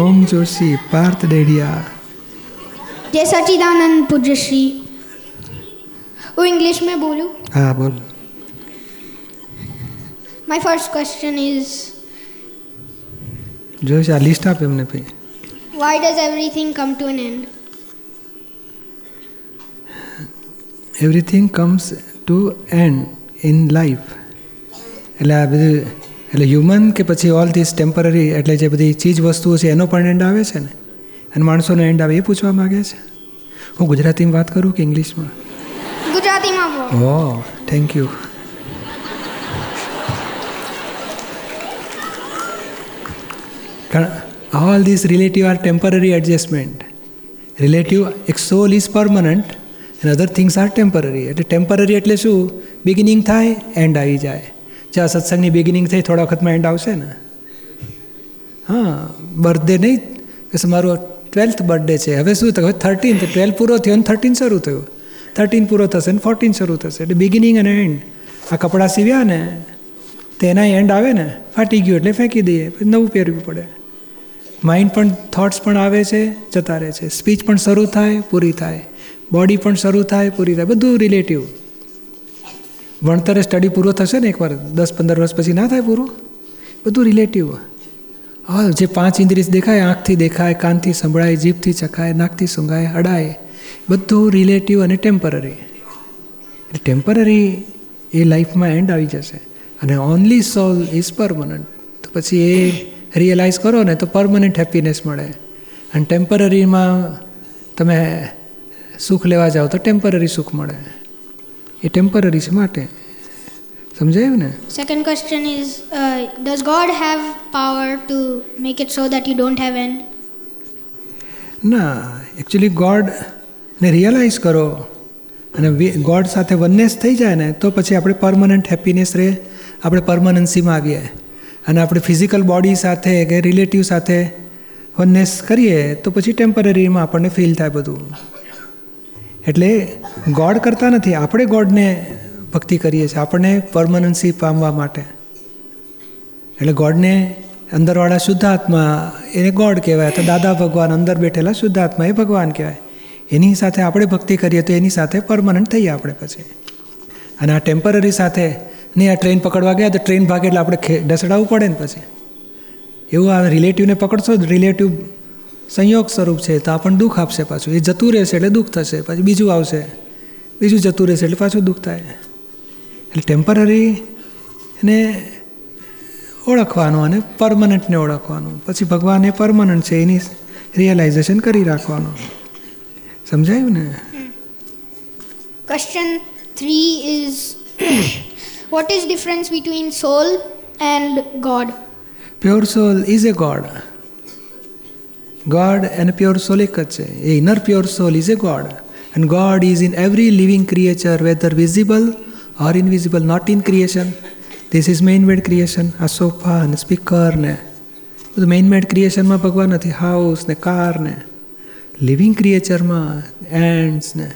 ઓમ જોશી પાર્થ ડેડિયા जय सच्चिदानंद पूज्य श्री वो इंग्लिश में बोलूँ હા બોલ माय फर्स्ट क्वेश्चन इज જોશ આ લિસ્ટ આપ એમને ભાઈ why does everything come to an end everything comes to end in life એટલે આ બધું એટલે હ્યુમન કે પછી ઓલ ધીસ ટેમ્પરરી એટલે જે બધી ચીજ વસ્તુઓ છે એનો પણ એન્ડ આવે છે ને? અને માણસોનો એન્ડ આવે એ પૂછવા માગે છે. હું ગુજરાતીમાં વાત કરું કે ઇંગ્લિશમાં? ગુજરાતીમાં થેન્ક યુ કારણ all this relative are temporary adjustment relative એક soul is permanent and other things are temporary એટલે ટેમ્પરરી એટલે શું? બિગિનિંગ થાય એન્ડ આવી જાય. જે આ સત્સંગની બિગિનિંગ થઈ થોડા વખતમાં એન્ડ આવશે ને? હા બર્થડે નહીં, કે મારો ટ્વેલ્થ બર્થડે છે. હવે શું થયું? હવે થર્ટીન ટ્વેલ્વ પૂરો થયો અને થર્ટીન શરૂ થયું. થર્ટીન પૂરો થશે ને ફોર્ટીન શરૂ થશે. એટલે બિગિનિંગ અને એન્ડ આ કપડાં સીવ્યા ને તેના એન્ડ આવે ને, ફાટી ગયું એટલે ફેંકી દઈએ. પછી નવું પહેરવું પડે. માઇન્ડ પણ થોટ્સ પણ આવે છે, જતા રહે છે. સ્પીચ પણ શરૂ થાય, પૂરી થાય. બોડી પણ શરૂ થાય, પૂરી થાય. બધું રિલેટિવ ભણતરે સ્ટડી પૂરો થશે ને એકવાર? દસ, પંદર વર્ષ પછી ના થાય પૂરું? બધું રિલેટિવ હા, જે પાંચ ઇન્દ્રિય દેખાય, આંખથી દેખાય, કાનથી સંભળાય, જીભથી ચખાય, નાકથી સૂંઘાય અડાય બધું રિલેટિવ અને ટેમ્પરરી ટેમ્પરરી એ લાઈફમાં એન્ડ આવી જશે. અને ઓનલી સોલ ઇઝ પરમનન્ટ તો પછી એ રિયલાઇઝ કરો ને, તો પરમનન્ટ હેપીનેસ મળે. અને ટેમ્પરરીમાં તમે સુખ લેવા જાઓ તો ટેમ્પરરી સુખ મળે. એ ટેમ્પરરી છે માટે. સમજાયું ને? Second question is does God have power to make it so that you don't have and ના એકચ્યુઅલી ગોડને રિયલાઇઝ કરો અને ગોડ સાથે વનનેસ થઈ જાય ને તો પછી આપણે પરમનન્ટ હેપીનેસ રહે આપણે પરમનન્સીમાં આવીએ. અને આપણે ફિઝિકલ બોડી સાથે કે રિલેટિવ સાથે વનનેસ કરીએ તો પછી ટેમ્પરરીમાં આપણને ફીલ થાય બધું. એટલે ગોડ કરતા નથી, આપણે ગોડને ભક્તિ કરીએ છીએ, આપણને પરમનન્સી પામવા માટે. એટલે ગોડને અંદરવાળા શુદ્ધાત્મા એને ગોડ કહેવાય તો દાદા ભગવાન અંદર બેઠેલા શુદ્ધાત્મા એ ભગવાન કહેવાય. એની સાથે આપણે ભક્તિ કરીએ તો એની સાથે પરમનન્ટ થઈએ આપણે પછી. અને આ ટેમ્પરરી સાથે નહીં, આ ટ્રેન પકડવા ગયા તો ટ્રેન ભાગે એટલે આપણે ઢસડાવવું પડે ને પછી. એવું આ રિલેટિવને પકડશો રિલેટિવ સંયોગ સ્વરૂપ છે તો આપણને દુઃખ આપશે પાછું. એ જતું રહેશે એટલે દુઃખ થશે પછી બીજું આવશે. બીજું જતું રહેશે એટલે પાછું દુઃખ થાય. એટલે ટેમ્પરરી ને ઓળખવાનું અને પરમનન્ટને ઓળખવાનું. પછી ભગવાન એ પરમનન્ટ છે એની રિયલાઇઝેશન કરી રાખવાનું. સમજાયું ને? Question three is what is difference between soul and God pure soul is a God God and pure soul એક જ છે એ inner pure soul is a God and God is in every living creature whether visible or invisible not in creation this is main made creation આ sofa ને speaker ને બધું main મેડ ક્રિએશનમાં ભગવાન નથી house ને કાર ને લિવિંગ ક્રિએચરમાં ants ને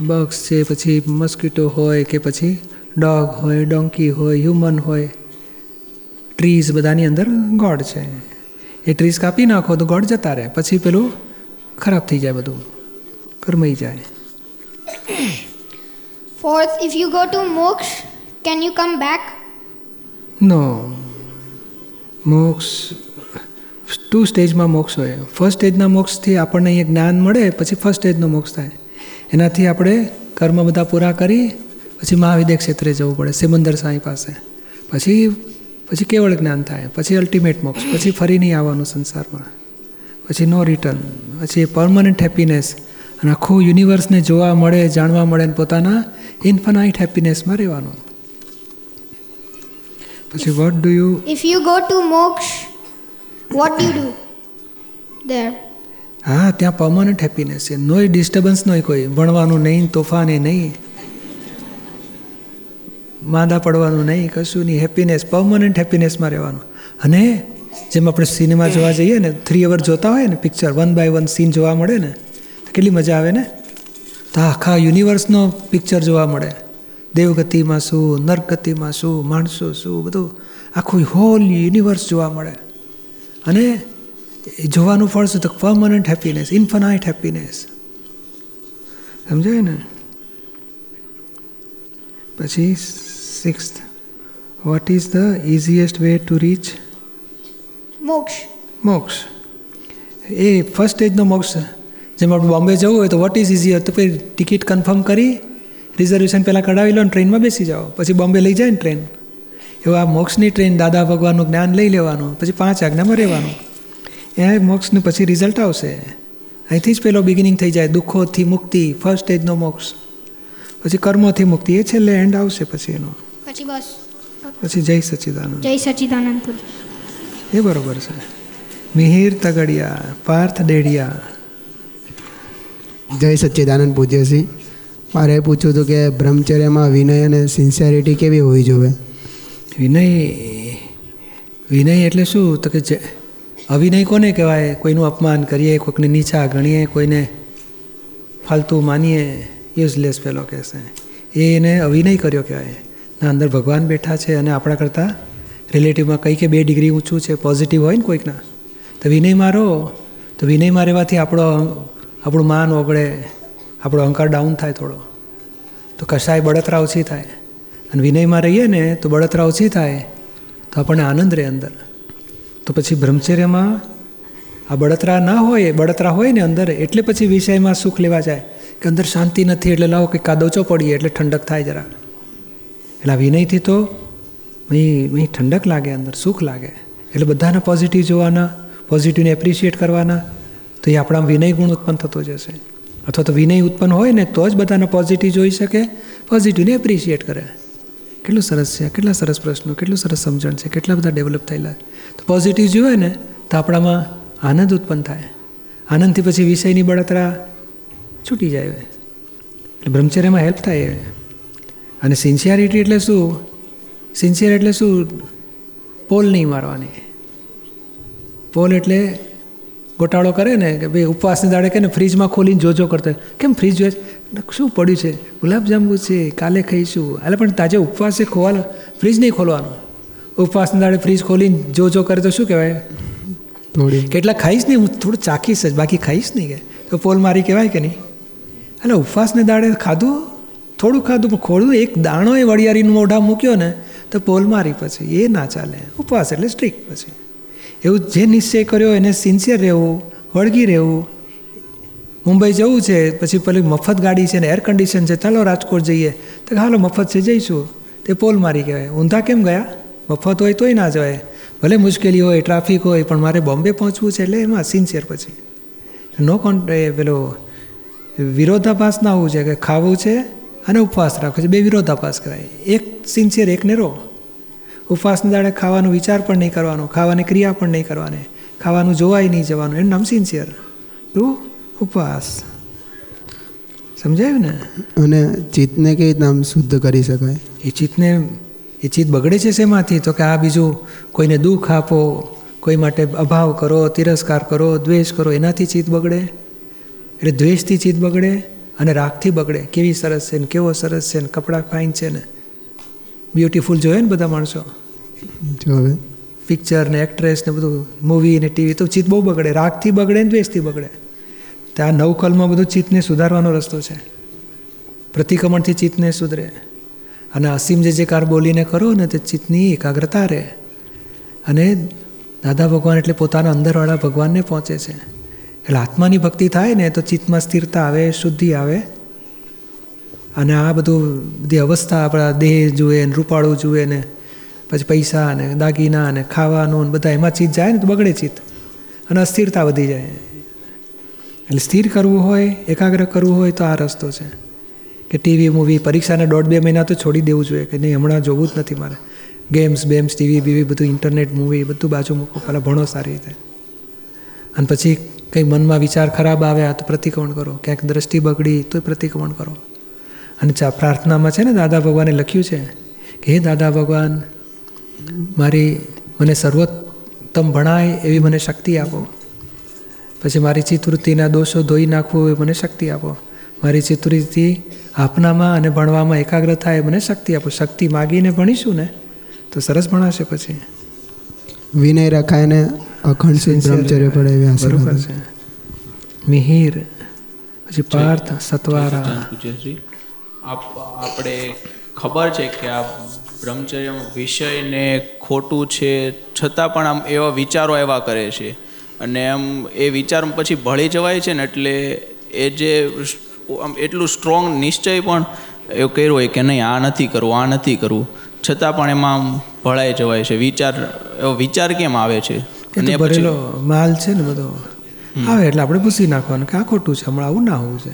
બક્સ છે પછી મસ્કીટો હોય કે પછી ડોગ હોય ડોંકી હોય હ્યુમન હોય ટ્રીઝ બધાની અંદર ગોડ છે એ ટ્રીસ કાપી નાખો તો ગોડ જતા રહે. પછી પેલું ખરાબ થઈ જાય બધું. કરમાઈ જાય. Fourth if you go to moksha can you come back no moksha two સ્ટેજમાં મોક્ષ હોય. ફર્સ્ટ સ્ટેજના મોક્ષથી આપણને અહીંયા જ્ઞાન મળે પછી ફર્સ્ટ સ્ટેજનો મોક્ષ થાય. એનાથી આપણે કર્મ બધા પૂરા કરી પછી મહાવિદ્ય ક્ષેત્રે જવું પડે સિમંદર સાંઈ પાસે. પછી પછી કેવળ જ્ઞાન થાય? પછી અલ્ટિમેટ મોક્ષ પછી ફરી નહીં આવવાનું સંસારમાં. પછી નો રિટર્ન પછી પરમનન્ટ હેપીનેસ અને આખું યુનિવર્સને જોવા મળે જાણવા મળે ને પોતાના ઇન્ફનાઇટ હેપીનેસમાં રહેવાનું. પછી what do you if you go to moksha what you do there હા ત્યાં પરમનન્ટ હેપીનેસ છે. નોય ડિસ્ટર્બન્સ નોય કોઈ. ભણવાનું નહીં તોફાને નહીં. માંદા પડવાનું નહીં કશું નહીં હેપીનેસ પર્મનન્ટ હેપીનેસમાં રહેવાનું. અને જેમ આપણે સિનેમા જોવા જઈએ ને થ્રી અવર જોતા હોય ને picture one by one scene જોવા મળે ને કેટલી મજા આવે ને? તો આખા યુનિવર્સનો પિક્ચર જોવા મળે. દેવગતિમાં શું, નરગતિમાં શું, માણસો શું, બધું. આખું હોલ યુનિવર્સ જોવા મળે. અને એ જોવાનું ફળ શું? તો પર્મનન્ટ હેપીનેસ ઇન્ફનાઇટ હેપીનેસ સમજાય ને? પછી six what is the easiest way to reach? Moksha moksha A first સ્ટેજનો મોક્ષ છે જેમ આપણે બોમ્બે જવું હોય તો વોટ ઇઝ ઇઝીયર તો પછી ટિકિટ કન્ફર્મ કરી રિઝર્વેશન પહેલાં કઢાવી લો ને ટ્રેનમાં બેસી જાઓ. પછી બોમ્બે લઈ જાય ને ટ્રેન. એવું આ મોક્ષની ટ્રેન દાદા ભગવાનનું જ્ઞાન લઈ લેવાનું પછી પાંચ આજ્ઞામાં રહેવાનું. એ મોક્ષનું પછી રિઝલ્ટ આવશે. અહીંથી જ પેલો બિગિનિંગ થઈ જાય દુઃખોથી મુક્તિ ફર્સ્ટ સ્ટેજનો મોક્ષ. પછી કર્મોથી મુક્તિ એ છેલ્લે એન્ડ આવશે પછી એનો. પછી બસ. પછી જય સચિદાનંદ. જય સચિદાનંદપુર એ બરોબર છે. મિહિર તગડિયા પાર્થ ડેડિયા. જય સચ્ચિદાનંદ પૂજ્યશ્રી મારે પૂછ્યું પૂછવું હતું કે બ્રહ્મચર્યમાં વિનય અને સિન્સિયરિટી કેવી હોવી જોઈએ? વિનય વિનય એટલે શું? તો કે જે અવિનય કોને કહેવાય? કોઈનું અપમાન કરીએ કોઈકને નીચા ગણીએ કોઈને ફાલતુ માનીએ યુઝલેસ પેલો કહેશે. એ એને અવિનય કર્યો કહેવાય. ના, અંદર ભગવાન બેઠા છે અને આપણા કરતાં રિલેટિવમાં કંઈ કે બે ડિગ્રી ઊંચું છે પોઝિટિવ હોય ને કોઈકના, તો વિનય મારો, તો વિનય મારેવાથી આપણો, આપણું માન ઓગળે, આપણો અહંકાર ડાઉન થાય થોડો. તો કશાય બળતરા ઓછી થાય. અને વિનયમાં રહીએ ને, તો બળતરા ઓછી થાય, તો આપણને આનંદ રહે અંદર. તો પછી બ્રહ્મચર્યમાં આ બળતરા ના હોય, બળતરા હોય ને અંદર, એટલે પછી વિષયમાં સુખ લેવા જાય. કે અંદર શાંતિ નથી, એટલે લાવો કંઈક કાદોચો પડીએ, એટલે ઠંડક થાય જરા એટલે આ વિનયથી તો અહીં અહીં ઠંડક લાગે, અંદર સુખ લાગે. એટલે બધાને પોઝિટિવ જોવાના પોઝિટિવને એપ્રિશિએટ કરવાના, તો એ આપણા વિનય ગુણ ઉત્પન્ન થતો જશે. અથવા તો વિનય ઉત્પન્ન હોય ને, તો જ બધાને પોઝિટિવ જોઈ શકે પોઝિટિવને એપ્રિશિએટ કરે. કેટલું સરસ છે, કેટલા સરસ પ્રશ્નો, કેટલું સરસ સમજણ છે, કેટલા બધા ડેવલપ થયેલા. તો પોઝિટિવ જોવે ને, તો આપણામાં આનંદ ઉત્પન્ન થાય. આનંદથી પછી વિષયની બળતરા છૂટી જાય. એટલે બ્રહ્મચર્યમાં હેલ્પ થાય. અને સિન્સિયરિટી એટલે શું? સિન્સિયર એટલે શું? પોલ નહીં મારવાની. પોલ એટલે ગોટાળો કરે ને કે ભાઈ ઉપવાસની દાડે કે ને ફ્રીજમાં ખોલીને જોજો કરતો કેમ ફ્રીજ જોઈએ? શું પડ્યું છે? ગુલાબજાંબુ છે કાલે ખાઈશું. એટલે પણ તાજે ઉપવાસ છે ખોવાલો. ફ્રીજ નહીં ખોલવાનું. ઉપવાસની દાડે ફ્રીજ ખોલીને જોજો કરે તો શું કહેવાય? થોડી કેટલા ખાઈશ નહીં હું થોડું ચાખીશ જ. બાકી ખાઈશ નહીં કે. તો પોલ મારી કહેવાય કે નહીં? એટલે ઉપવાસને દાડે ખાધું? થોડું ખાધું પણ ખોડું એક દાણો એ વડિયારીનું મોઢા મૂક્યો ને, તો પોલ મારી પછી. એ ના ચાલે. ઉપવાસ એટલે સ્ટ્રિક્ટ પછી. એવું જે નિશ્ચય કર્યો એને સિન્સિયર રહેવું, વળગી રહેવું. મુંબઈ જવું છે, પછી પેલી મફત ગાડી છે ને એર કન્ડિશન છે, ચાલો રાજકોટ જઈએ. તો હાલો, મફત છે, જઈશું. તે પોલ મારી કહેવાય. ઊંધા કેમ ગયા? મફત હોય તોય ના જવાય. ભલે મુશ્કેલી હોય ટ્રાફિક હોય, પણ મારે બોમ્બે પહોંચવું છે એટલે એમાં સિન્સિયર પછી. નો કોન એ પેલો વિરોધાભાસ ના હોવું છે કે ખાવું છે અને ઉપવાસ રાખો છે. બે વિરોધાભાસ કહેવાય એક સિન્સિયર એક નેરો ઉપવાસના દાડે ખાવાનો વિચાર પણ નહીં કરવાનો ખાવાની ક્રિયા પણ નહીં કરવાની ખાવાનું જોવાય નહીં જવાનું. એનું નામ સિન્સિયર તું ઉપવાસ. સમજાયું ને? અને ચિત્તને રીતના આમ શુદ્ધ કરી શકાય? એ ચિત્તને એ ચિત્ત બગડે છે શેમાંથી? તો કે આ બીજું કોઈને દુઃખ આપો કોઈ માટે અભાવ કરો તિરસ્કાર કરો દ્વેષ કરો એનાથી ચિત્ત બગડે? એટલે દ્વેષથી ચિત્ત બગડે? અને રાગથી બગડે. કેવી સરસ છે ને કેવો સરસ છે ને કપડાં ફાઇન છે ને. બ્યુટીફુલ જોયે ને બધા માણસો? જો હવે પિક્ચર ને એક્ટ્રેસ ને બધું મૂવી ને ટીવી તો ચિત્ત બહુ બગડે. રાગથી બગડે ને દ્વેષથી બગડે. તો આ નવકલમાં બધું ચિત્તને સુધારવાનો રસ્તો છે. પ્રતિક્રમણથી ચિત્તને સુધરે. અને અસીમ જે જે કાર બોલીને કરો ને તે ચિત્તની એકાગ્રતા રહે. અને દાદા ભગવાન એટલે પોતાના અંદરવાળા ભગવાનને પહોંચે છે. એટલે આત્માની ભક્તિ થાય ને તો ચિત્તમાં સ્થિરતા આવે, શુદ્ધિ આવે. અને આ બધું બધી અવસ્થા આપણા દેહ જુએ ને રૂપાળું જુએ ને પછી પૈસા ને દાગીના ને ખાવાનું ને બધા એમાં ચીજ જાય ને તો બગડે ચિત્ત. અને અસ્થિરતા વધી જાય. એટલે સ્થિર કરવું હોય, એકાગ્ર કરવું હોય તો આ રસ્તો છે. કે ટીવી, મૂવી, પરીક્ષાને દોઢ બે મહિના તો છોડી દેવું જોઈએ. કે નહીં, હમણાં જોવું જ નથી મારે. ગેમ્સ, બેમ્સ, ટીવી, બીવી, બધું ઇન્ટરનેટ, મૂવી, બધું બાજુ મૂકો પહેલાં ભણો સારી રીતે. અને પછી કંઈ મનમાં વિચાર ખરાબ આવ્યા તો પ્રતિક્રમણ કરો. ક્યાંક દ્રષ્ટિ બગડી તો પ્રતિક્રમણ કરો. અને ચા પ્રાર્થનામાં છે ને દાદા ભગવાને લખ્યું છે કે, હે દાદા ભગવાન, મારી મને સર્વોત્તમ ભણાય એવી મને શક્તિ આપો. પછી મારી ચિત્તવૃત્તિના દોષો ધોઈ નાખવો એ મને શક્તિ આપો. મારી ચિત્તવૃત્તિ આપનામાં અને ભણવામાં એકાગ્ર થાય મને શક્તિ આપો. શક્તિ માગીને ભણીશું ને, તો સરસ ભણાશે પછી. વિનય રખાય ને અખંડ સિંહ બ્રહ્મચર્ય પડે એવી બરોબર છે. મિહિર પછી પાર્થ સતવારા. આપણે ખબર છે કે આ બ્રહ્મચર્ય વિષયને ખોટું છે છતાં પણ આમ એવા વિચારો એવા કરે છે. અને આમ એ વિચાર પછી ભળી જવાય છે ને એટલે એ જે આમ એટલું સ્ટ્રોંગ નિશ્ચય પણ એવું કર્યો હોય કે નહીં આ નથી કરવું આ નથી કરવું. છતાં પણ એમાં આમ ભળાઈ જવાય છે. વિચાર એવો વિચાર કેમ આવે છે? તો ભરેલો માલ છે ને બધો. આવે એટલે આપણે પૂછી નાખવાનું કે આ ખોટું છે હમણાં આવું ના હોવું છે.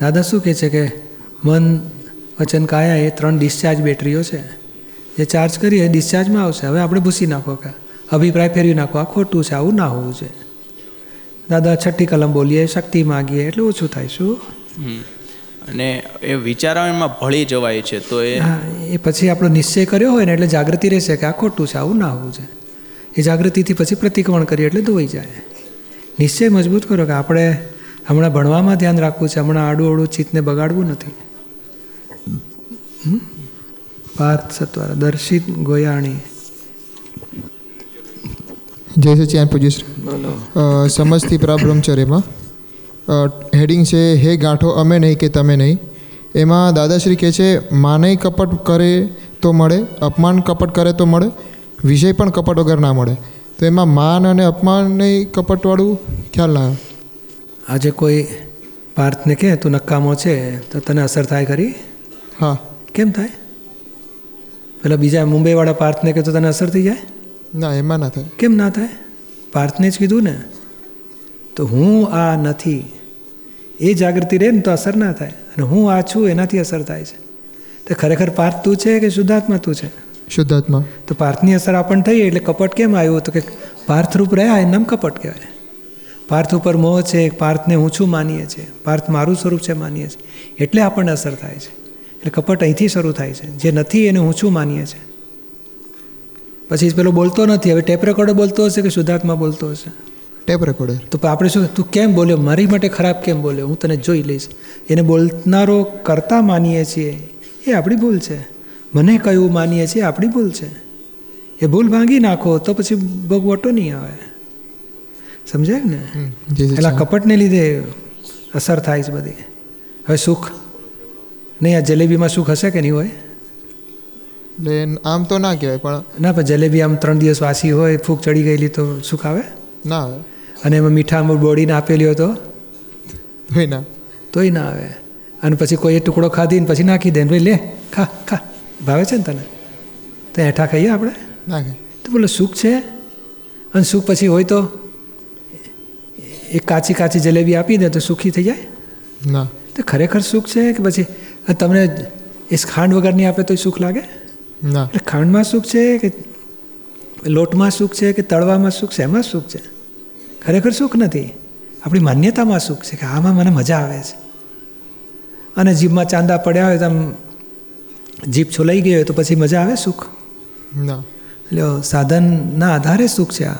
દાદા શું કહે છે કે મન વચન કાયા એ ત્રણ ડિસ્ચાર્જ બેટરીઓ છે. જે ચાર્જ કરીએ ડિસ્ચાર્જમાં આવશે. હવે આપણે ભૂસી નાખો કે અભિપ્રાય ફેરવી નાખો આ ખોટું છે આવું ના હોવું છે. દાદા છઠ્ઠી કલમ બોલીએ શક્તિ માગીએ એટલે ઓછું થાય શું? અને એ વિચારોમાં ભળી જવાય છે તો એ હા એ પછી આપણો નિશ્ચય કર્યો હોય ને એટલે જાગૃતિ રહેશે કે આ ખોટું છે આવું ના હોવું છે. એ જાગૃતિથી પછી પ્રતિક્રમણ કરીએ એટલે ધોઈ જાય. નિશ્ચય મજબૂત કરો કે આપણે હમણાં ભણવામાં ધ્યાન રાખવું છે હમણાં આડું અડું ચિત્તને બગાડવું નથી. પાર્થ સત્વારા દર્શિત ગોયાણી. જય સચિયાન પૂજ્યશ્રી સમજથી પ્રાપ્ત બ્રહ્મચર્યમાં હેડિંગ છે હે ગાંઠો અમે નહીં કે તમે નહીં. એમાં દાદાશ્રી કહે છે માનય કપટ કરે તો મળે અપમાન કપટ કરે તો મળે. વિષય પણ કપટ વગર ના મળે. તો એમાં માન અને અપમાન કપટવાળું ખ્યાલ ના આવે. આજે કોઈ પાર્થને કહે તું નકામો છે તો તને અસર થાય ખરી? હા. કેમ થાય? પેલા બીજા મુંબઈવાળા પાર્થને કહે તો તને અસર થઈ જાય? ના એમાં ના થાય. કેમ ના થાય? પાર્થને જ કીધું ને. તો હું આ નથી. એ જાગૃતિ રહે ને તો અસર ના થાય. અને હું આ છું એનાથી અસર થાય છે. તો ખરેખર પાર્થ તું છે કે શુદ્ધાત્મા તું છે? શુદ્ધાત્મા. તો પાર્થની અસર આપણને થઈ એટલે કપટ કેમ આવ્યું તો કે પાર્થરૂપ રહ્યા એનું નામ કપટ કહેવાય. પાર્થ ઉપર મોહ છે પાર્થને હું છું માનીએ છીએ. પાર્થ મારું સ્વરૂપ છે માનીએ છીએ. એટલે આપણને અસર થાય છે. એટલે કપટ અહીંથી શરૂ થાય છે. જે નથી એને હું છું માનીએ છીએ. પછી પેલો બોલતો નથી. હવે ટેપ રેકોર્ડર બોલતો હશે કે શુદ્ધાત્મા બોલતો હશે? Tape recorder. તો આપણે શું તું કેમ બોલ્યો? મારી માટે ખરાબ કેમ બોલ્યો? હું તને જોઈ લઈશ. એને બોલનારો કરતા માનીએ છીએ. એ આપણી ભૂલ છે. મને કયું માનીએ છીએ? આપણી ભૂલ છે. એ ભૂલ ભાંગી નાખો તો પછી ભગવટો નહીં આવે. સમજાય ને? એટલે કપટને લીધે અસર થાય છે બધી. હવે સુખ. નહીં આ જલેબીમાં સુખ હશે કે નહીં હોય? એટલે આમ તો ના કહેવાય પણ ના પણ જલેબી આમ ત્રણ દિવસ વાસી હોય ફૂગ ચડી ગયેલી તો સુખ આવે? ના આવે. અને એમાં મીઠા આંબુ બોડીને આપેલી હોય તો? ના. તોય ના આવે. અને પછી કોઈ એ ટુકડો ખાધીને પછી નાખી દે ભાઈ લે ખા ખા. ભાવે છે ને તને? તો હેઠા ખાઈએ આપણે? ના તો બોલો સુખ છે? અને સુખ પછી હોય તો એક કાચી કાચી જલેબી આપી દે તો સુખી થઈ જાય? ના. તો ખરેખર સુખ છે કે પછી? તમને એ ખાંડ વગરની આપે તો સુખ લાગે? ના. એટલે ખાંડમાં સુખ છે કે લોટમાં સુખ છે કે તળવામાં સુખ છે? એમાં સુખ છે. ખરેખર સુખ નથી. આપણી માન્યતામાં સુખ છે કે આમાં મને મજા આવે છે. અને જીભમાં ચાંદા પડ્યા હોય તો આમ જીભ છોલાઈ ગઈ હોય તો પછી મજા આવે સુખ? ના. એટલે સાધનના આધારે સુખ છે આ.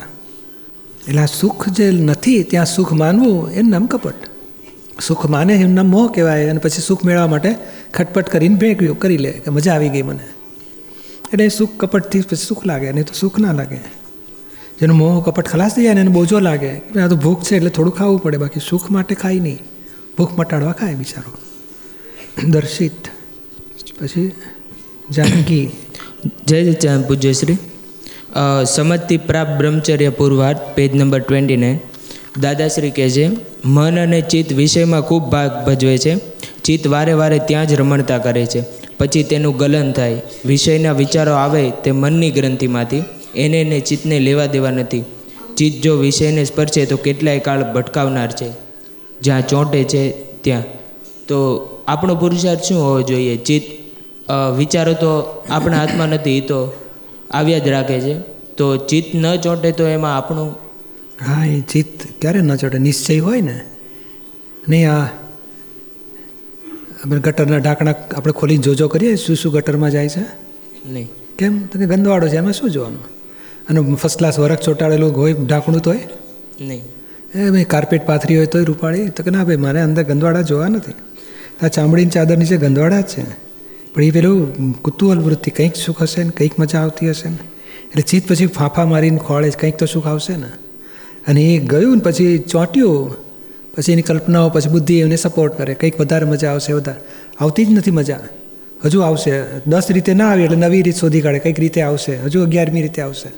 એટલે આ સુખ જે નથી ત્યાં સુખ માનવું એનું નામ કપટ. સુખ માને એનું નામ મોહ કહેવાય અને પછી સુખ મેળવવા માટે ખટપટ કરીને ભેગ્યું કરી લે કે મજા આવી ગઈ મને. એટલે સુખ કપટથી પછી સુખ લાગે નહીં તો સુખ ના લાગે. જેનો મોહ કપટ ખલાસ થઈ જાય ને એને બોજો લાગે. આ તો ભૂખ છે એટલે થોડું ખાવું પડે બાકી સુખ માટે ખાય નહીં. ભૂખ મટાડવા ખાય બિચારો. દર્શિત. પછી જાનકી. જય સચ્ચાન પૂજ્યશ્રી સમજથી પ્રાપ્ત બ્રહ્મચર્ય પૂર્વાર્થ page number twenty nine Dadashri કહે છે, મન અને ચિત્ત વિષયમાં ખૂબ ભાગ ભજવે છે. ચિત્ત વારે વારે ત્યાં જ રમણતા કરે છે. પછી તેનું ગલન થાય. વિષયના વિચારો આવે તે મનની ગ્રંથિમાંથી. એને એને ચિત્તને લેવા દેવા નથી. ચિત્ત જો વિષયને સ્પર્શે તો કેટલાય કાળ ભટકાવનાર છે. જ્યાં ચોંટે છે ત્યાં. તો આપણો પુરુષાર્થ શું હોવો જોઈએ? ચિત્ત વિચારો તો આપણા હાથમાં નથી એ તો આવ્યા જ રાખે છે. તો ચિત્ત ન ચોંટે તો એમાં આપણું હા એ ચિત્ત ક્યારે ન ચોંટે? નિશ્ચય હોય ને? નહીં આ આપણે ગટરના ઢાંકણા આપણે ખોલીને જોજો કરીએ શું શું ગટરમાં જાય છે? નહીં. કેમ? તો કે ગંદવાડો છે એમાં શું જોવાનું? અને ફર્સ્ટ ક્લાસ વરખ ચોંટાડેલું હોય ઢાંકણું તોય? નહીં. એ ભાઈ કાર્પેટ પાથરી હોય તોય રૂપાળી. તો કે ના ભાઈ મારે અંદર ગંદવાડા જોવા નથી. આ ચામડીની ચાદર નીચે ગંદવાડા જ છે. પણ એ પેલું કુતૂહલ વૃત્તિ, કંઈક સુખ હશે ને, કંઈક મજા આવતી હશે ને. એટલે ચિત્ત પછી ફાંફા મારીને ખોળે કંઈક તો સુખ આવશે ને. અને એ ગયું ને પછી ચોંટ્યું, પછી એની કલ્પનાઓ, પછી બુદ્ધિ એને સપોર્ટ કરે, કંઈક વધારે મજા આવશે, વધારે. આવતી જ નથી મજા. હજુ આવશે. દસ રીતે ના આવી, એટલે નવી રીત શોધી કાઢે, કંઈક રીતે આવશે. હજુ અગિયારમી રીતે આવશે.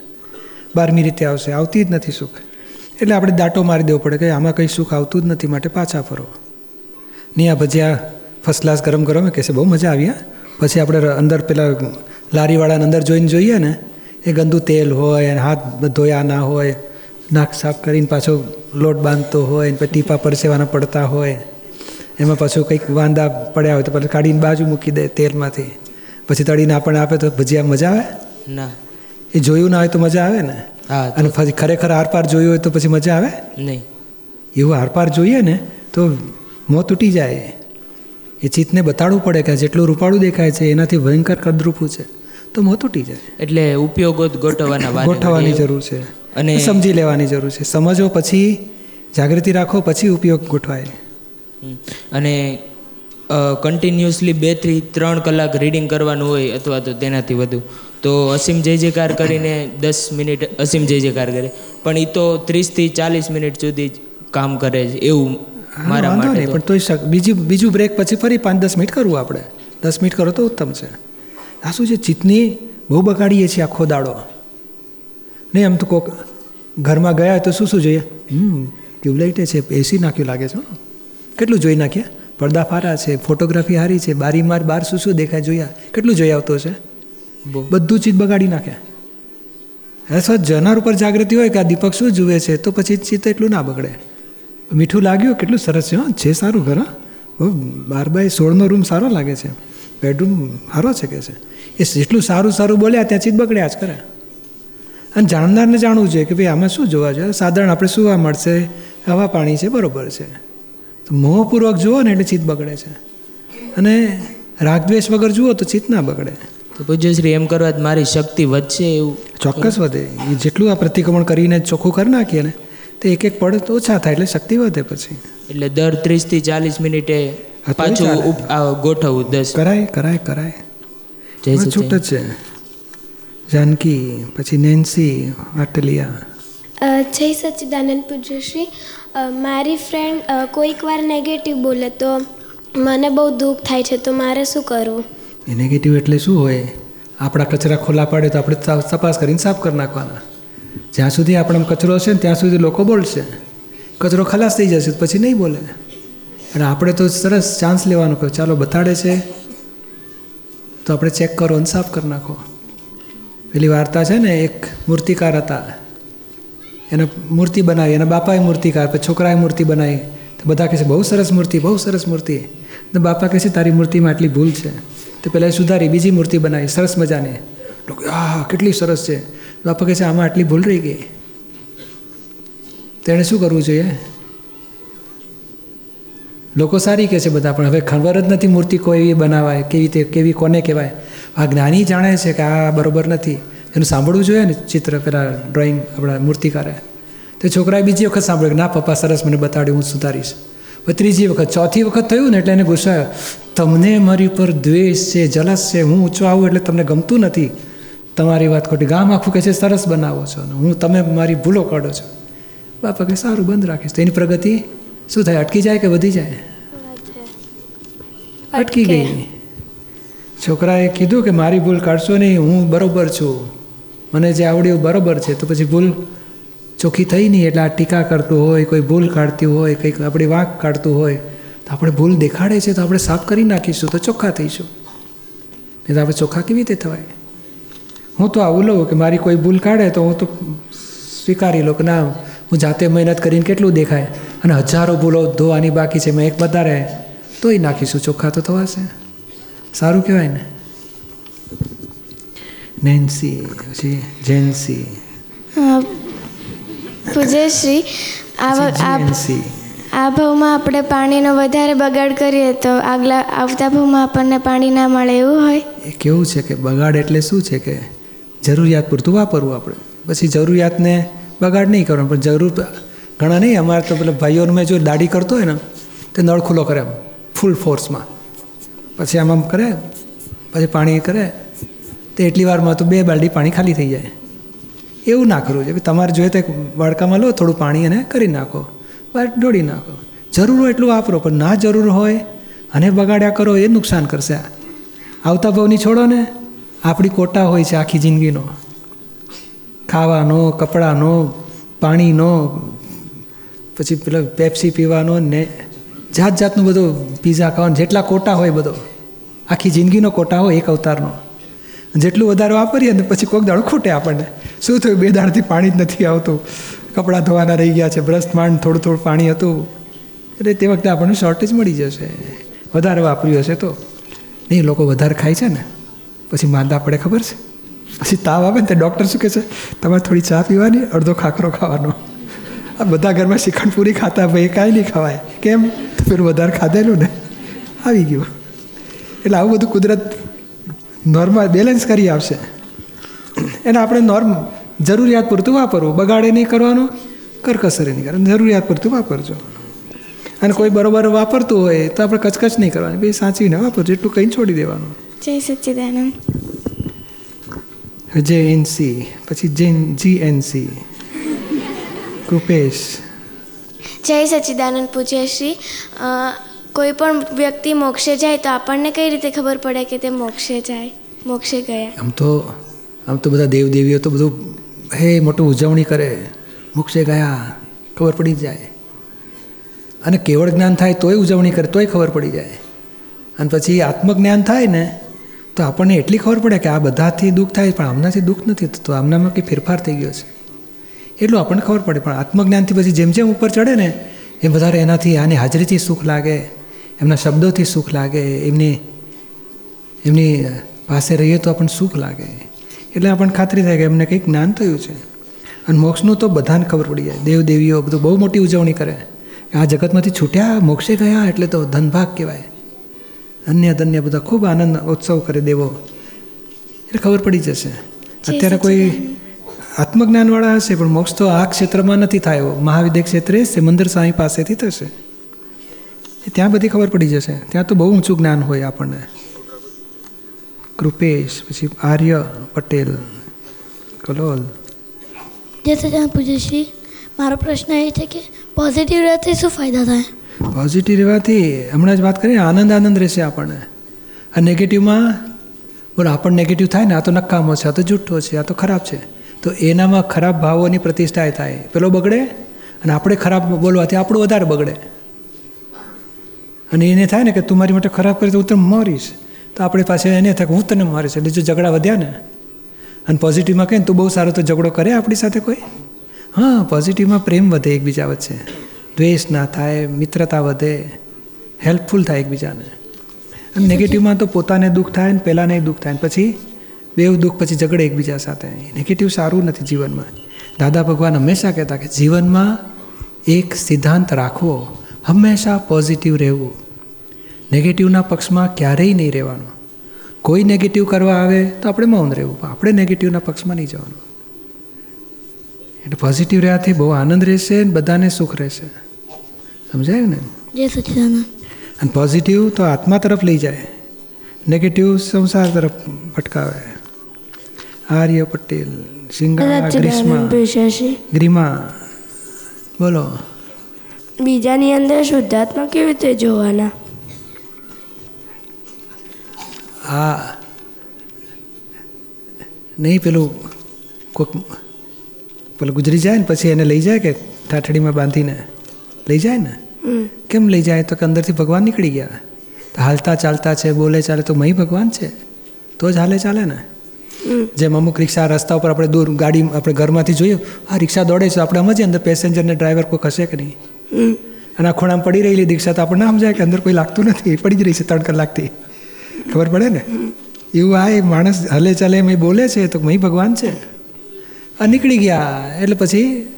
બારમી રીતે આવશે. આવતી જ નથી સુખ. એટલે આપણે દાંટો મારી દેવો પડે કે આમાં કંઈ સુખ આવતું જ નથી, માટે પાછા ફરો. નહીં આ ભજીયા ફર્સ્ટ ક્લાસ ગરમ ગરમ કહેશે, બહુ મજા આવી, હા. પછી આપણે અંદર પેલા લારીવાળાને અંદર જોઈને જોઈએ ને એ ગંદુ તેલ હોય અને હાથ ધોયા ના હોય નાક સાફ કરીને પાછો લોટ બાંધતો હોય પછી ટીપા પરસેવાના પડતા હોય એમાં પાછું કંઈક વાંદા પડ્યા હોય તો પછી કાઢીને બાજુ મૂકી દે તેલમાંથી. પછી તળીને આપણને આપે તો ભજીયા મજા આવે? ના. એ જોયું ના હોય તો મજા આવે ને? હા અને પછી ખરેખર આરપાર જોયું હોય તો પછી મજા આવે? નહીં. એવું આરપાર જોઈએ ને તો મોં તૂટી જાય. એ ચિત્તને બતાડવું પડે કે જેટલું રૂપાળું દેખાય છે એનાથી ભયંકર કદરૂપું છે. તો મોં તૂટી જાય. એટલે ઉપયોગો ગોઠવવાના ગોઠવવાની જરૂર છે. અને સમજી લેવાની જરૂર છે. સમજો પછી જાગૃતિ રાખો પછી ઉપયોગ ગોઠવાય. અને કન્ટિન્યુઅસલી બેથી ત્રણ કલાક રીડિંગ કરવાનું હોય અથવા તો તેનાથી વધુ તો અસીમ જય જયકાર કરીને દસ મિનિટ અસીમ જય જયકાર કરે. પણ એ તો ત્રીસથી ચાલીસ મિનિટ સુધી જ કામ કરે છે એવું મારા વાંધો નહીં પણ તોય શક- બીજી બીજું બ્રેક પછી ફરી પાંચ દસ મિનિટ કરવું આપણે. દસ મિનિટ કરો તો ઉત્તમ છે. આ શું છે ચિત્તની બહુ બગાડીએ છીએ આખો દાડો. નહીં આમ તો કોક ઘરમાં ગયા તો શું શું જોઈએ? હમ ટ્યુબલાઇટે છે એસી નાખ્યું લાગે છે કેટલું જોઈ નાખ્યા? પડદા ફારા છે ફોટોગ્રાફી સારી છે બારી માર બાર શું શું દેખાય જોયા? કેટલું જોઈ આવતો છે? બધું ચીજ બગાડી નાખ્યા. અરે સર જનાર ઉપર જાગૃતિ હોય કે આ દીપક શું જુએ છે તો પછી ચિત્ત એટલું ના બગડે. મીઠું લાગ્યું કેટલું સરસ છે હા છે સારું ઘર બહુ બાર બાય સોળનો રૂમ સારો લાગે છે. બેડરૂમ સારો છે કે છે? એ જેટલું સારું સારું બોલ્યા ત્યાં ચિત્ત બગડ્યા જ કરે અને જાણનારને જાણવું જોઈએ કે ભાઈ આમાં શું જોવા જોઈએ સાધારણ આપણે સુવા મળશે? હવા પાણી છે બરોબર છે. તો મોહપૂર્વક જુઓ ને એટલે ચિત્ત બગડે છે. અને રાગદ્વેષ વગર જુઓ તો ચિત્ત ના બગડે. તો પૂજ્યશ્રી એમ કરવા મારી શક્તિ વધશે એવું. ચોક્કસ વધે. એ જેટલું આ પ્રતિક્રમણ કરીને ચોખ્ખું કરી નાખીએ ને તો એક એક પડ તો ઓછા થાય એટલે શક્તિ વધે પછી. એટલે દર ત્રીસથી ચાલીસ મિનિટે પાછું ગોઠવવું દસ. કરાય કરાય કરાય. જય છૂટ જ છે. જાનકી પછી નેન્સી આટલિયા. જય સચ્ચિદાનંદ પૂજ્યશ્રી. મારી ફ્રેન્ડ કોઈક વાર નેગેટિવ બોલે તો મને બહુ દુઃખ થાય છે તો મારે શું કરવું? એ નેગેટિવ એટલે શું હોય? આપણા કચરા ખુલ્લા પાડે તો આપણે તપાસ કરીને સાફ કરી નાખવાના. જ્યાં સુધી આપણે કચરો છે ને ત્યાં સુધી લોકો બોલશે. કચરો ખલાસ થઈ જશે, પછી નહીં બોલે. અને આપણે તો સરસ ચાન્સ લેવાનો કહો ચાલો બતાડે છે. તો આપણે ચેક કરો અને સાફ કરી નાખો. પેલી વાર્તા છે ને, એક મૂર્તિકાર હતા. એને મૂર્તિ બનાવી, એના બાપાએ મૂર્તિકાર પછી છોકરાએ મૂર્તિ બનાવી. તો બધા કહે છે, બહુ સરસ મૂર્તિ, બહુ સરસ મૂર્તિ. તો બાપા કહે છે, તારી મૂર્તિમાં આટલી ભૂલ છે. તો પહેલાં સુધારી, બીજી મૂર્તિ બનાવી, સરસ મજાની. લોકો આ કેટલી સરસ છે. બાપા કહે છે, આમાં આટલી ભૂલ રહી ગઈ. તેણે શું કરવું જોઈએ? લોકો સારી કહે છે બધા, પણ હવે ખબર જ નથી મૂર્તિ કોઈ બનાવાય, કેવી રીતે કેવી કોને કહેવાય? આ જ્ઞાની જાણે છે કે આ બરોબર નથી. એનું સાંભળવું જોઈએ ને ચિત્ર પેલા ડ્રોઈંગ આપણા મૂર્તિકારે. તો છોકરાએ બીજી વખત સાંભળ્યું કે, ના પપ્પા, સરસ મને બતાડ્યું, હું સુધારીશ. પછી ત્રીજી વખત, ચોથી વખત થયું ને એટલે એને ગુસ્સો તમને મારી ઉપર દ્વેષ છે, જલસ છે, હું ઊંચો આવું એટલે તમને ગમતું નથી. તમારી વાત ખોટી. ગામ આખું કહે છે સરસ બનાવો છો. અને હું તમે મારી ભૂલો કાઢો છો. બાપા કે સારું બંધ રાખીશ. તો એની પ્રગતિ શું થાય? અટકી જાય કે વધી જાય? અટકી. ગઈ. છોકરાએ કીધું કે મારી ભૂલ કાઢશો નહીં હું બરોબર છું. મને જે આવડ્યું બરોબર છે. તો પછી ભૂલ ચોખ્ખી થઈ નહીં. એટલે આ ટીકા કરતું હોય કોઈ ભૂલ કાઢતી હોય કંઈક આપણી વાંક કાઢતું હોય તો આપણે ભૂલ દેખાડે છે તો આપણે સાફ કરી નાખીશું તો ચોખ્ખા થઈશું. નહીં તો આપણે ચોખ્ખા કેવી રીતે થવાય? હું તો આવું લઉં કે મારી કોઈ ભૂલ કાઢે તો હું તો સ્વીકારી લઉં કે ના હું જાતે મહેનત કરીને કેટલું દેખાય? અને હજારો ભૂલો ધોવાની બાકી છે મેં એક વધારે. તોય નાખીશું ચોખ્ખા તો થવાશે સારું કહેવાય ને? નેન્સી પછી જેન્સી પૂજ્યશ્રી આ આ જેન્સી આ ભાવમાં આપણે પાણીનો વધારે બગાડ કરીએ તો આગલા આવતા ભાવમાં આપણને પાણી ના મળે એવું હોય? એ કેવું છે કે બગાડ એટલે શું છે કે જરૂરિયાત પૂરતું વાપરવું આપણે. પછી જરૂરિયાતને બગાડ નહીં કરવાનો, પણ જરૂર ઘણા નહીં, અમારે તો પેલા ભાઈઓને મેં જો દાઢી કરતો હોય ને, તે નળ ખુલ્લો કરે ફૂલ ફોર્સમાં પછી આમ આમ કરે, પછી પાણી કરે, તે એટલી વારમાં તો બે બાલડી પાણી ખાલી થઈ જાય. એવું ના કરવું જોઈએ. તમારે જોઈએ તો વાડકામાં લો, થોડું પાણી અને કરી નાખો બસ દોડી નાખો. જરૂર હોય એટલું વાપરો, પણ ના જરૂર હોય અને બગાડ્યા કરો, એ નુકસાન કરશે. આવતા ભાવની છોડો ને આપણી કોટા હોય છે આખી જિંદગીનો. ખાવાનો, કપડાનો, પાણીનો, પછી પેલા પેપ્સી પીવાનો ને જાત જાતનું બધું પીઝા ખાવાનું, જેટલા કોટા હોય બધો. આખી જિંદગીનો કોટા હોય એક અવતારનો. જેટલું વધારે વાપરીએ ને પછી કોઈક દાડો ખૂટે આપણને. શું થયું? બે દાડથી પાણી જ નથી આવતું. કપડાં ધોવાના રહી ગયા છે, બ્રશ માંડ, થોડું થોડું પાણી હતું. એટલે તે વખતે આપણને શોર્ટેજ મળી જશે. વધારે વાપર્યું હશે તો. નહીં લોકો વધારે ખાય છે ને. પછી માંદા પડે, ખબર છે? પછી તાવ આવે ને તે ડૉક્ટર શું કહે છે? તમારે થોડી ચા પીવાની, અડધો ખાખરો ખાવાનો. આ બધા ઘરમાં શ્રીખંડ પૂરી ખાતા ભાઈ કાંઈ નહીં ખવાય. કેમ? પેલું વધારે ખાધેલું ને. આવી ગયું. એટલે આવું બધું કુદરત નોર્મલ બેલેન્સ કરી આવશે એને આપણે નોર્મ જરૂરિયાત પૂરતું વાપરવું. બગાડે નહીં કરવાનું, કરકસરે નહીં કરવાનું. જરૂરિયાત પૂરતું વાપરજો. અને કોઈ બરોબર વાપરતું હોય તો આપણે કચકચ નહીં કરવાની. ભાઈ સાચવીને વાપરજો. એટલું કંઈ છોડી દેવાનું. જય સચ્ચિદાનંદ જે એન સી પછી જેન જી એન સી કૃપેશ જય સચ્ચિદાનંદ પૂજ્યશ્રી કોઈ પણ વ્યક્તિ મોક્ષે જાય તો આપણને કઈ રીતે ખબર પડે કે તે મોક્ષે જાય મોક્ષે ગયા આમ તો આમ તો બધા દેવદેવીઓ તો બધું હે મોટું ઉજવણી કરે મોક્ષે ગયા ખબર પડી જાય અને કેવળ જ્ઞાન થાય તોય ઉજવણી કરે તોય ખબર પડી જાય અને પછી આત્મજ્ઞાન થાય ને તો આપણને એટલી ખબર પડે કે આ બધાથી દુઃખ થાય, પણ આમનાથી દુઃખ નથી થતું આમનામાં કંઈ ફેરફાર થઈ ગયો છે. એટલું આપણને ખબર પડે, પણ આત્મજ્ઞાનથી પછી જેમ જેમ ઉપર ચડે ને, એમ વધારે એનાથી આની હાજરીથી સુખ લાગે, એમના શબ્દોથી સુખ લાગે, એમની એમની પાસે રહીએ તો આપણને સુખ લાગે. એટલે આપણને ખાતરી થાય કે એમને કંઈક જ્ઞાન થયું છે. અને મોક્ષનું તો બધાને ખબર પડી જાય. દેવદેવીઓ બધું બહુ મોટી ઉજવણી કરે. આ જગતમાંથી છૂટ્યા, મોક્ષે ગયા એટલે તો ધનભાગ કહેવાય. અન્ય ધન્ય બધા ખૂબ આનંદ ઉત્સવ કરી દેવો. એટલે ખબર પડી જશે. અત્યારે કોઈ આત્મજ્ઞાનવાળા હશે પણ મોક્ષ તો આ ક્ષેત્રમાં નથી થાય એવો. મહાવિદ્ય ક્ષેત્રે સિમંદર સ્વામી પાસેથી થશે. ત્યાં બધી ખબર પડી જશે. ત્યાં તો બહુ ઊંચું જ્ઞાન હોય આપણને. કૃપેશ પછી આર્ય પટેલ કલોલ. જય સચિદાન પૂજ્યશ્રી મારો પ્રશ્ન એ છે કે પોઝિટિવ રહેવાથી શું ફાયદા થાય? પોઝિટિવ રહેવાથી હમણાં જ વાત કરીએ આનંદ આનંદ રહેશે આપણને. આ નેગેટિવમાં બોલો આપણને નેગેટિવ થાય ને, આ તો નકામો છે, આ તો જૂઠો છે, આ તો ખરાબ છે. તો એનામાં ખરાબ ભાવોની પ્રતિષ્ઠા થાય. પેલો બગડે અને આપણે ખરાબ બોલવાથી આપણું વધારે બગડે. અને એને થાય ને કે તું મારી માટે ખરાબ કરી તો હું તને મારીશ. તો આપણી પાસે એને થાય કે હું તને મારીશ. એટલે જો ઝઘડા વધ્યા ને, અને પોઝિટિવમાં કહે ને તું બહુ સારો તો ઝઘડો કરે આપણી સાથે કોઈ? હા પોઝિટિવમાં પ્રેમ વધે એકબીજા વચ્ચે. દ્વેષ ના થાય, મિત્રતા વધે હેલ્પફુલ થાય એકબીજાને. અને નેગેટિવમાં તો પોતાને દુઃખ થાય ને પહેલાંને દુઃખ થાય ને પછી બેવ દુઃખ પછી ઝઘડે એકબીજા સાથે. નેગેટિવ સારું નથી જીવનમાં. દાદા ભગવાન હંમેશા કહેતા કે જીવનમાં એક સિદ્ધાંત રાખવો, હંમેશા પોઝિટિવ રહેવું. નેગેટિવના પક્ષમાં ક્યારેય નહીં રહેવાનું. કોઈ નેગેટિવ કરવા આવે તો આપણે મૌન રહેવું, પણ આપણે નેગેટિવના પક્ષમાં નહીં જવાનું. એટલે પોઝિટિવ રહેવાથી બહુ આનંદ રહેશે અને બધાને સુખ રહેશે. સમજાયું ને? અને પોઝિટિવ તો આત્મા તરફ લઈ જાય. નેગેટિવ સંસાર તરફ ભટકાવે. આર્ય પટેલ સિંગા ગ્રીષ્મા ગ્રીમા. બોલો. બીજાની અંદર શુદ્ધાત્મા કેવી રીતે જોવાના? હા. નહીં પેલું કોઈક પેલું ગુજરી જાય ને પછી એને લઈ જાય કે ઠાઠડીમાં બાંધીને? લઈ જાય ને? કેમ લઈ જાય? તો કે અંદરથી ભગવાન નીકળી ગયા. તો હાલતા ચાલતા છે બોલે ચાલે તો મહી ભગવાન છે. તો જ હાલે ચાલે ને. જેમ અમુક રિક્ષા રસ્તા ઉપર આપણે દૂર ગાડી આપણે ઘરમાંથી જોયું આ રિક્ષા દોડે છે આપણે સમજીએ અંદર પેસેન્જરને ડ્રાઈવર કોઈ ખસે કે નહીં? અને આ ખૂણામાં પડી રહેલી રિક્ષા તો આપણને સમજાય કે અંદર કોઈ લાગતું નથી પડી જ રહી છે ત્રણ કલાકથી. ખબર પડે ને? એવું આ એ માણસ હલે ચાલે એમ બોલે છે તો મહી ભગવાન છે. નીકળી ગયા. એટલે પછી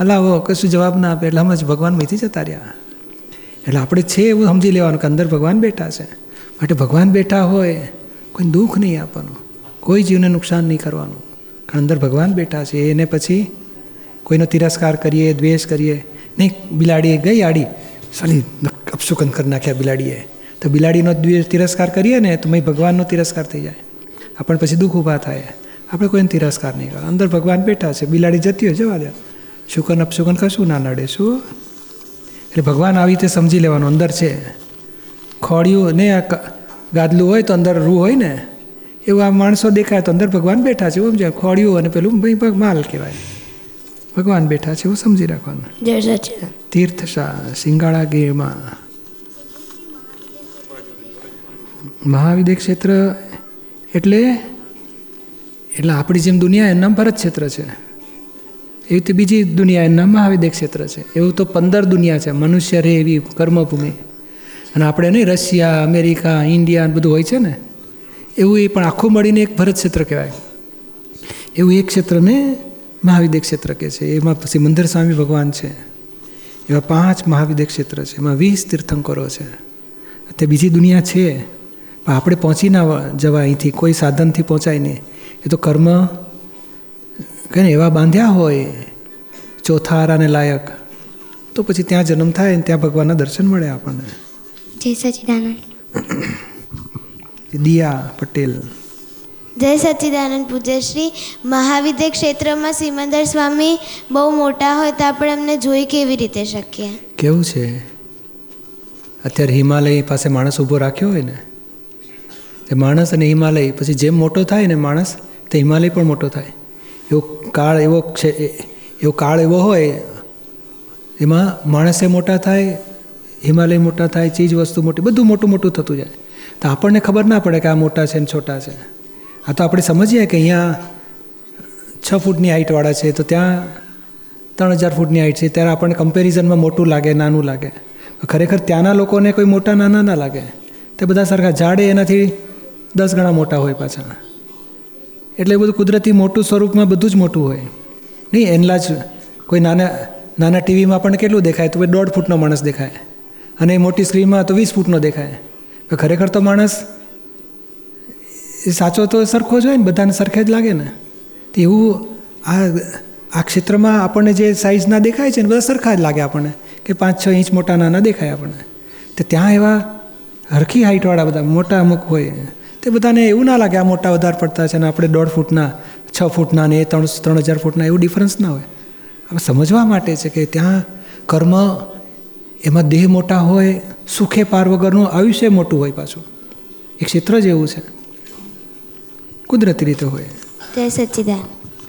હલાવો, કશું જવાબ ના આપે. એટલે હમણાં જ ભગવાન મહીથી જતા રહ્યા. એટલે આપણે છે એવું સમજી લેવાનું કે અંદર ભગવાન બેઠા છે. માટે ભગવાન બેઠા હોય, કોઈ દુઃખ નહીં આપવાનું. કોઈ જીવને નુકસાન નહીં કરવાનું. કારણ અંદર ભગવાન બેઠા છે. એને પછી કોઈનો તિરસ્કાર કરીએ, દ્વેષ કરીએ. નહીં, બિલાડીએ ગઈ આડી. સાલી અપશુકન કરી નાખ્યા બિલાડીએ. તો બિલાડીનો દ્વેષ તિરસ્કાર કરીએ ને, તો મય ભગવાનનો તિરસ્કાર થઈ જાય. આપણને પછી દુઃખ ઊભા થાય. આપણે કોઈને તિરસ્કાર નહીં કરો અંદર ભગવાન બેઠા છે બિલાડી જતી હોય જવા દે. શુકન અપશુકન કશું ના નડે શું? એટલે ભગવાન આવી રીતે સમજી લેવાનું અંદર છે. ખોડિયું ને આ ગાદલું હોય તો અંદર રૂ હોય ને એવું આ માણસો દેખાય તો અંદર ભગવાન બેઠા છે એવું સમજાય ખોડિયું અને પેલું ભાઈ ભગ- માલ કહેવાય. ભગવાન બેઠા છે એવું સમજી રાખવાનું. તીર્થ શાહ સિંગાળા ગીરમાં મહાવિદ્ય ક્ષેત્ર એટલે એટલે આપણી જેમ દુનિયા એમના ભરત ક્ષેત્ર છે. એવી રીતે બીજી દુનિયા એમના મહાવિદ્ય ક્ષેત્ર છે. એવું તો પંદર દુનિયા છે. મનુષ્ય રહે એવી કર્મભૂમિ. અને આપણે નહીં, રશિયા, અમેરિકા, ઇન્ડિયા બધું હોય છે ને, એવું એ પણ આખું મળીને એક ભરત ક્ષેત્ર કહેવાય. એવું એક ક્ષેત્રને મહાવિદ્ય ક્ષેત્ર કહે છે. એમાં પછી મંદિર સ્વામી ભગવાન છે. એવા પાંચ મહાવિદ્ય ક્ષેત્ર છે. એમાં વીસ તીર્થંકરો છે. તે બીજી દુનિયા છે. પણ આપણે પહોંચી ના જવા અહીંથી. કોઈ સાધનથી પહોંચાય નહીં. એ તો કર્મ કહે ને એવા બાંધ્યા હોય ચોથારાને લાયક તો પછી ત્યાં જન્મ થાય ને ત્યાં ભગવાનના દર્શન મળે આપણને. જય સચિદાનંદ. દિયા પટેલ. જય સચ્ચિદાનંદ પૂજ્યશ્રી મહાવિદ્ય ક્ષેત્રમાં સિમંદર સ્વામી બહુ મોટા હોય તો આપણે એમને જોઈ કેવી રીતે શકીએ? કેવું છે? અત્યારે હિમાલય પાસે માણસ ઊભો રાખ્યો હોય ને તે માણસ અને હિમાલય પછી જેમ મોટો થાય ને માણસ તે હિમાલય પણ મોટો થાય. એવો કાળ એવો છે એવો કાળ એવો હોય, એમાં માણસે મોટા થાય, હિમાલય મોટા થાય, ચીજ વસ્તુ મોટી, બધું મોટું મોટું થતું જાય. તો આપણને ખબર ના પડે કે આ મોટા છે ને છોટા છે. આ તો આપણે સમજીએ કે અહીંયા છ ફૂટની હાઇટવાળા છે, તો ત્યાં ત્રણ હજાર ફૂટની હાઇટ છે, ત્યારે આપણને કમ્પેરિઝનમાં મોટું લાગે, નાનું લાગે. ખરેખર ત્યાંના લોકોને કોઈ મોટા નાના ના લાગે. તે બધા સરખા ઝાડે એનાથી દસ ગણા મોટા હોય પાછા. એટલે બધું કુદરતી મોટું સ્વરૂપમાં બધું જ મોટું હોય. નહીં, એનલા જ કોઈ નાના નાના ટીવીમાં આપણને કેટલું દેખાય? તો ભાઈ દોઢ ફૂટનો માણસ દેખાય. અને મોટી સ્ક્રીનમાં તો વીસ ફૂટનો દેખાય. પણ ખરેખર તો માણસ એ સાચો તો સરખો જ હોય ને, બધાને સરખે જ લાગે ને. તો એવું આ આ ક્ષેત્રમાં આપણને જે સાઇઝના દેખાય છે ને, બધા સરખા જ લાગે આપણને, કે પાંચ છ ઇંચ મોટા, નાના દેખાય આપણને. તો ત્યાં એવા હરખી હાઇટવાળા બધા, મોટા અમુક હોય. તે બધાને એવું ના લાગે આ મોટા વધારે પડતા છે ને આપણે દોઢ ફૂટના, છ ફૂટના ને એ ત્રણ ત્રણ હજાર ફૂટના એવું ડિફરન્સ ના હોય. હવે સમજવા માટે છે કે ત્યાં કર્મ, એમાં દેહ મોટા હોય, સુખે પાર વગરનું આયુષ્ય મોટું હોય પાછું. એ ક્ષેત્ર જ એવું છે. કુદરતી રીતે હોય. જય સચ્ચિદાન